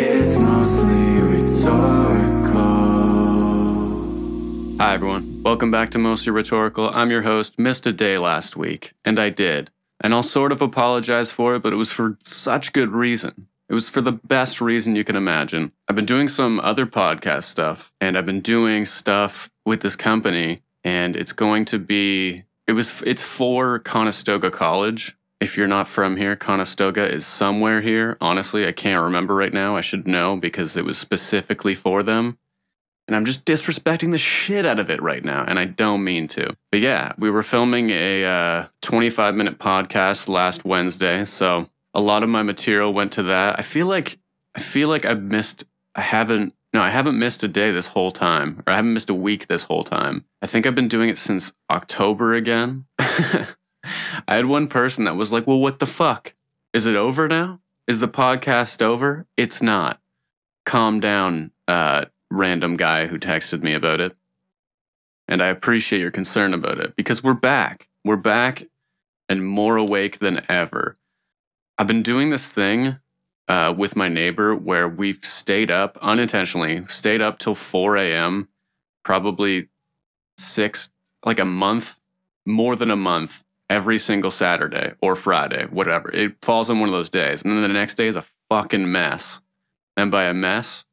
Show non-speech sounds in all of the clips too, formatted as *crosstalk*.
It's mostly rhetorical. Hi, everyone. Welcome back to Mostly Rhetorical. I'm your host. Missed a day last week, and I did. And I'll sort of apologize for it, but it was for such good reason. It was for the best reason you can imagine. I've been doing some other podcast stuff, and I've been doing stuff with this company, and it's going to be it was it's for Conestoga College. If you're not from here, Conestoga is somewhere here. Honestly, I can't remember right now. I should know because it was specifically for them. And I'm just disrespecting the shit out of it right now, and I don't mean to. But yeah, we were filming a uh, 25 minute podcast last Wednesday, so a lot of my material went to that. I feel like I feel like I've missed. I haven't. No, I haven't missed a day this whole time, or I haven't missed a week this whole time. I think I've been doing it since October again. *laughs* I had one person that was like, "Well, what the fuck? Is it over now? Is the podcast over? It's not. Calm down, uh, random guy who texted me about it. And I appreciate your concern about it because we're back. We're back and more awake than ever. I've been doing this thing uh, with my neighbor where we've stayed up unintentionally, stayed up till 4 a.m., probably six, like a month, more than a month, every single Saturday or Friday, whatever. It falls on one of those days. And then the next day is a fucking mess. And by a mess,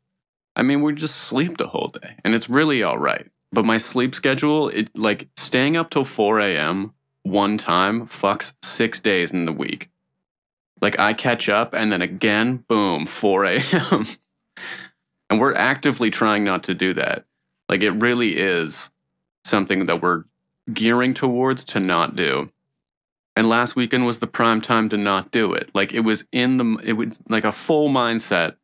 I mean, we just sleep the whole day and it's really all right. But my sleep schedule, it like staying up till 4 a.m. one time fucks six days in the week. Like I catch up and then again, boom, 4 a.m. *laughs* and we're actively trying not to do that. Like it really is something that we're gearing towards to not do. And last weekend was the prime time to not do it. Like it was in the, it was like a full mindset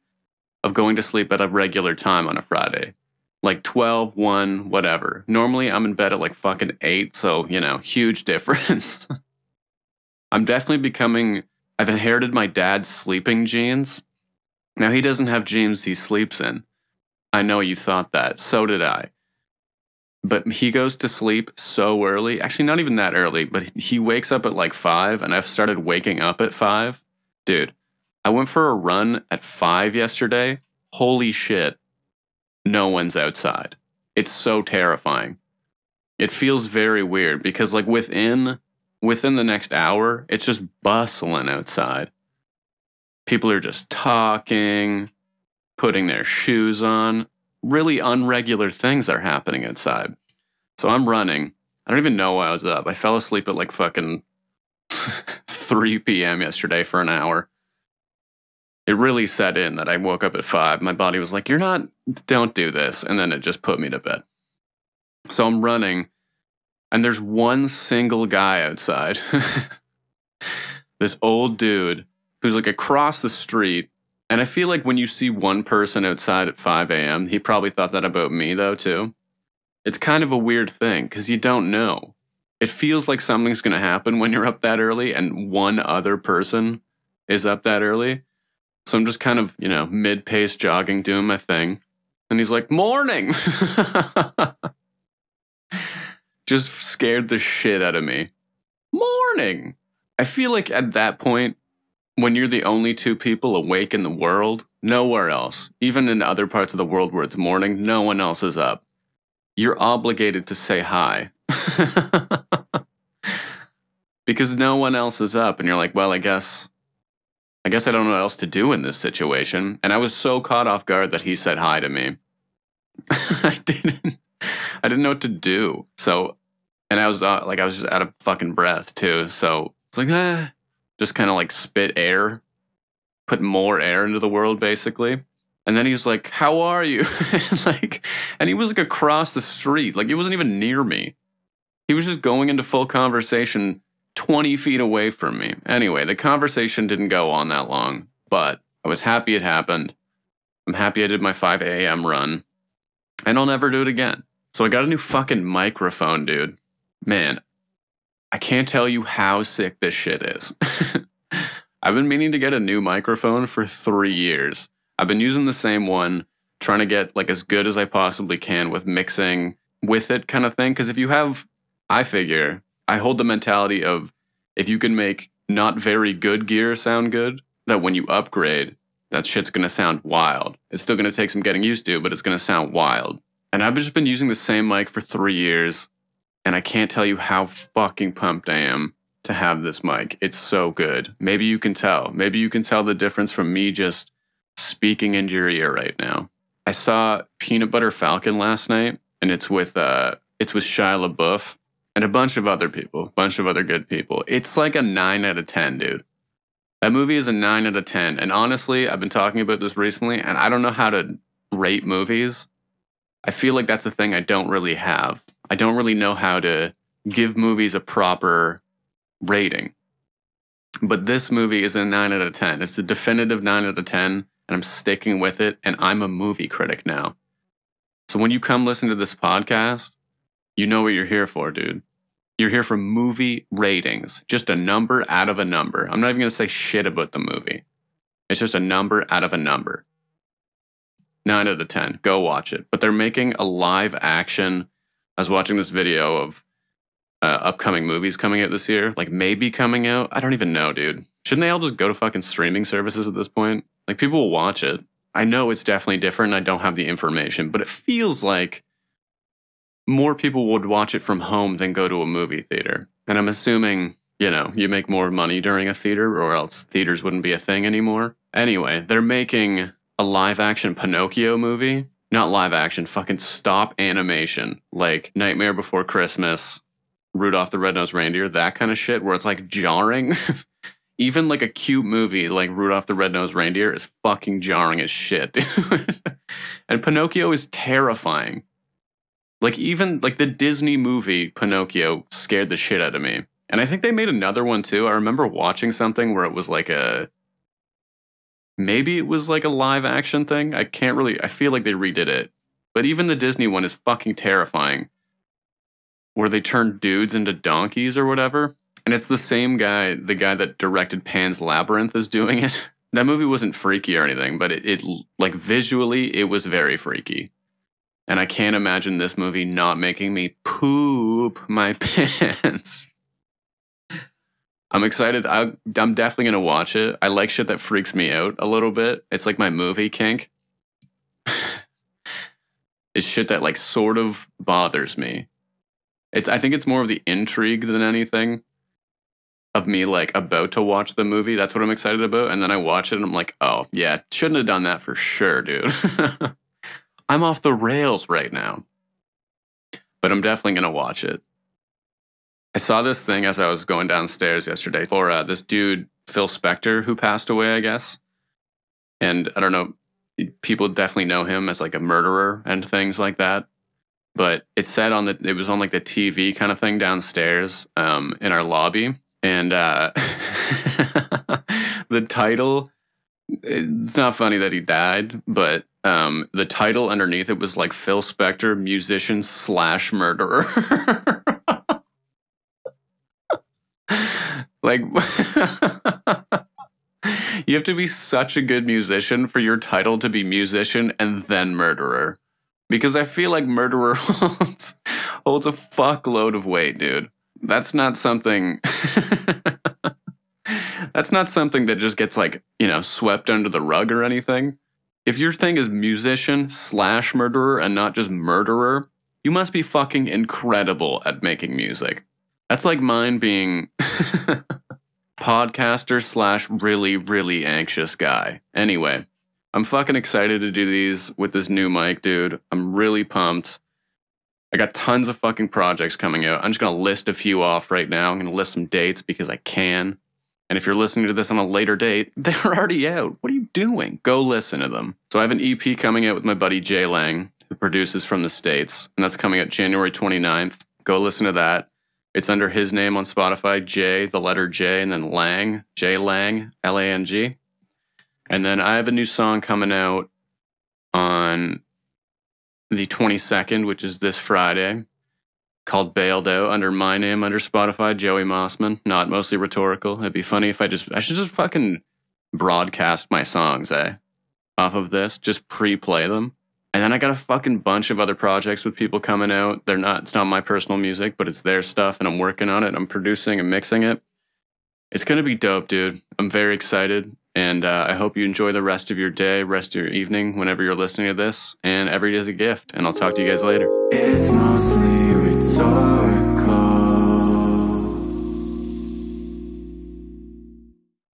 of going to sleep at a regular time on a Friday. Like 12, 1, whatever. Normally I'm in bed at like fucking 8, so, you know, huge *laughs* difference. I'm definitely becoming, I've inherited my dad's sleeping genes. Now he doesn't have genes he sleeps in. I know you thought that. So did I. But he goes to sleep so early. Actually, not even that early, but he wakes up at like 5, and I've started waking up at 5. Dude, I went for a run at five yesterday. Holy shit. No one's outside. It's so terrifying. It feels very weird because like within within the next hour, it's just bustling outside. People are just talking, putting their shoes on. Really unregular things are happening outside. So I'm running. I don't even know why I was up. I fell asleep at like fucking *laughs* 3 p.m. yesterday for an hour it really set in that I woke up at five. My body was like, You're not, don't do this. And then it just put me to bed. So I'm running, and there's one single guy outside. *laughs* this old dude who's like across the street. And I feel like when you see one person outside at 5 a.m., he probably thought that about me, though, too. It's kind of a weird thing because you don't know. It feels like something's going to happen when you're up that early and one other person is up that early. So I'm just kind of, you know, mid pace jogging, doing my thing. And he's like, Morning. *laughs* just scared the shit out of me. Morning. I feel like at that point, when you're the only two people awake in the world, nowhere else, even in other parts of the world where it's morning, no one else is up. You're obligated to say hi. *laughs* because no one else is up. And you're like, well, I guess I guess I don't know what else to do in this situation. And I was so caught off guard that he said hi to me. *laughs* I didn't I didn't know what to do. So and I was uh, like I was just out of fucking breath too. So it's like ah, just kind of like spit air, put more air into the world basically. And then he was like, "How are you?" *laughs* and like and he was like across the street. Like he wasn't even near me. He was just going into full conversation 20 feet away from me. Anyway, the conversation didn't go on that long, but I was happy it happened. I'm happy I did my 5 a.m. run, and I'll never do it again. So I got a new fucking microphone, dude. Man, I can't tell you how sick this shit is. *laughs* I've been meaning to get a new microphone for three years. I've been using the same one, trying to get like as good as I possibly can with mixing with it kind of thing. Because if you have, I figure, I hold the mentality of if you can make not very good gear sound good, that when you upgrade, that shit's gonna sound wild. It's still gonna take some getting used to, but it's gonna sound wild. And I've just been using the same mic for three years, and I can't tell you how fucking pumped I am to have this mic. It's so good. Maybe you can tell. Maybe you can tell the difference from me just speaking into your ear right now. I saw Peanut Butter Falcon last night, and it's with uh it's with Shia LaBeouf and a bunch of other people, a bunch of other good people. It's like a nine out of ten, dude. That movie is a nine out of ten. And honestly, I've been talking about this recently, and I don't know how to rate movies. I feel like that's a thing I don't really have. I don't really know how to give movies a proper rating. But this movie is a 9 out of 10. It's a definitive 9 out of 10, and I'm sticking with it, and I'm a movie critic now. So when you come listen to this podcast, you know what you're here for, dude. You're here for movie ratings, just a number out of a number. I'm not even going to say shit about the movie. It's just a number out of a number. 9 out of 10. Go watch it. But they're making a live action. I was watching this video of uh, upcoming movies coming out this year, like maybe coming out. I don't even know, dude. Shouldn't they all just go to fucking streaming services at this point? Like people will watch it. I know it's definitely different. I don't have the information, but it feels like more people would watch it from home than go to a movie theater. And I'm assuming, you know, you make more money during a theater or else theaters wouldn't be a thing anymore. Anyway, they're making a live action Pinocchio movie. Not live action, fucking stop animation. Like Nightmare Before Christmas, Rudolph the Red-Nosed Reindeer, that kind of shit where it's like jarring. *laughs* Even like a cute movie like Rudolph the Red-Nosed Reindeer is fucking jarring as shit. *laughs* and Pinocchio is terrifying. Like even like the Disney movie Pinocchio scared the shit out of me. And I think they made another one too. I remember watching something where it was like a maybe it was like a live action thing. I can't really I feel like they redid it. But even the Disney one is fucking terrifying where they turn dudes into donkeys or whatever. And it's the same guy, the guy that directed Pan's Labyrinth, is doing it. *laughs* That movie wasn't freaky or anything, but it, it like visually, it was very freaky. And I can't imagine this movie not making me poop my *laughs* pants. I'm excited. I, I'm definitely to watch it. I like shit that freaks me out a little bit. It's like my movie kink. *laughs* it's shit that like sort of bothers me. It's I think it's more of the intrigue than anything of me like about to watch the movie. That's what I'm excited about. And then I watch it and I'm like, oh yeah, shouldn't have done that for sure, dude. *laughs* I'm off the rails right now. But I'm definitely gonna watch it. I saw this thing as I was going downstairs yesterday for uh, this dude, Phil Spector, who passed away, I guess. And I don't know, people definitely know him as like a murderer and things like that but it said on the it was on like the TV kind of thing downstairs um, in our lobby, and uh, *laughs* the title. It's not funny that he died, but um, the title underneath it was like Phil Spector, musician slash murderer. *laughs* like *laughs* you have to be such a good musician for your title to be musician and then murderer because I feel like murderer *laughs* holds, holds a fuckload of weight, dude. That's not something. *laughs* that's not something that just gets like you know swept under the rug or anything. If your thing is musician slash murderer and not just murderer, you must be fucking incredible at making music. That's like mine being podcaster slash really really anxious guy. Anyway, I'm fucking excited to do these with this new mic, dude. I'm really pumped. I got tons of fucking projects coming out. I'm just gonna list a few off right now. I'm gonna list some dates because I can. And if you're listening to this on a later date, *laughs* they're already out. What are you doing? Go listen to them. So I have an EP coming out with my buddy Jay Lang, who produces from the States, and that's coming out January 29th. Go listen to that. It's under his name on Spotify, J, the letter J, and then Lang, J Lang, L A N G. And then I have a new song coming out on the 22nd, which is this Friday, called Bailed Out under my name under Spotify, Joey Mossman. Not mostly rhetorical. It'd be funny if I just, I should just fucking broadcast my songs, eh? Off of this, just pre play them. And then I got a fucking bunch of other projects with people coming out. They're not, it's not my personal music, but it's their stuff and I'm working on it. I'm producing and mixing it. It's going to be dope, dude. I'm very excited. And uh, I hope you enjoy the rest of your day, rest of your evening, whenever you're listening to this. And every day is a gift. And I'll talk to you guys later. It's mostly rhetorical.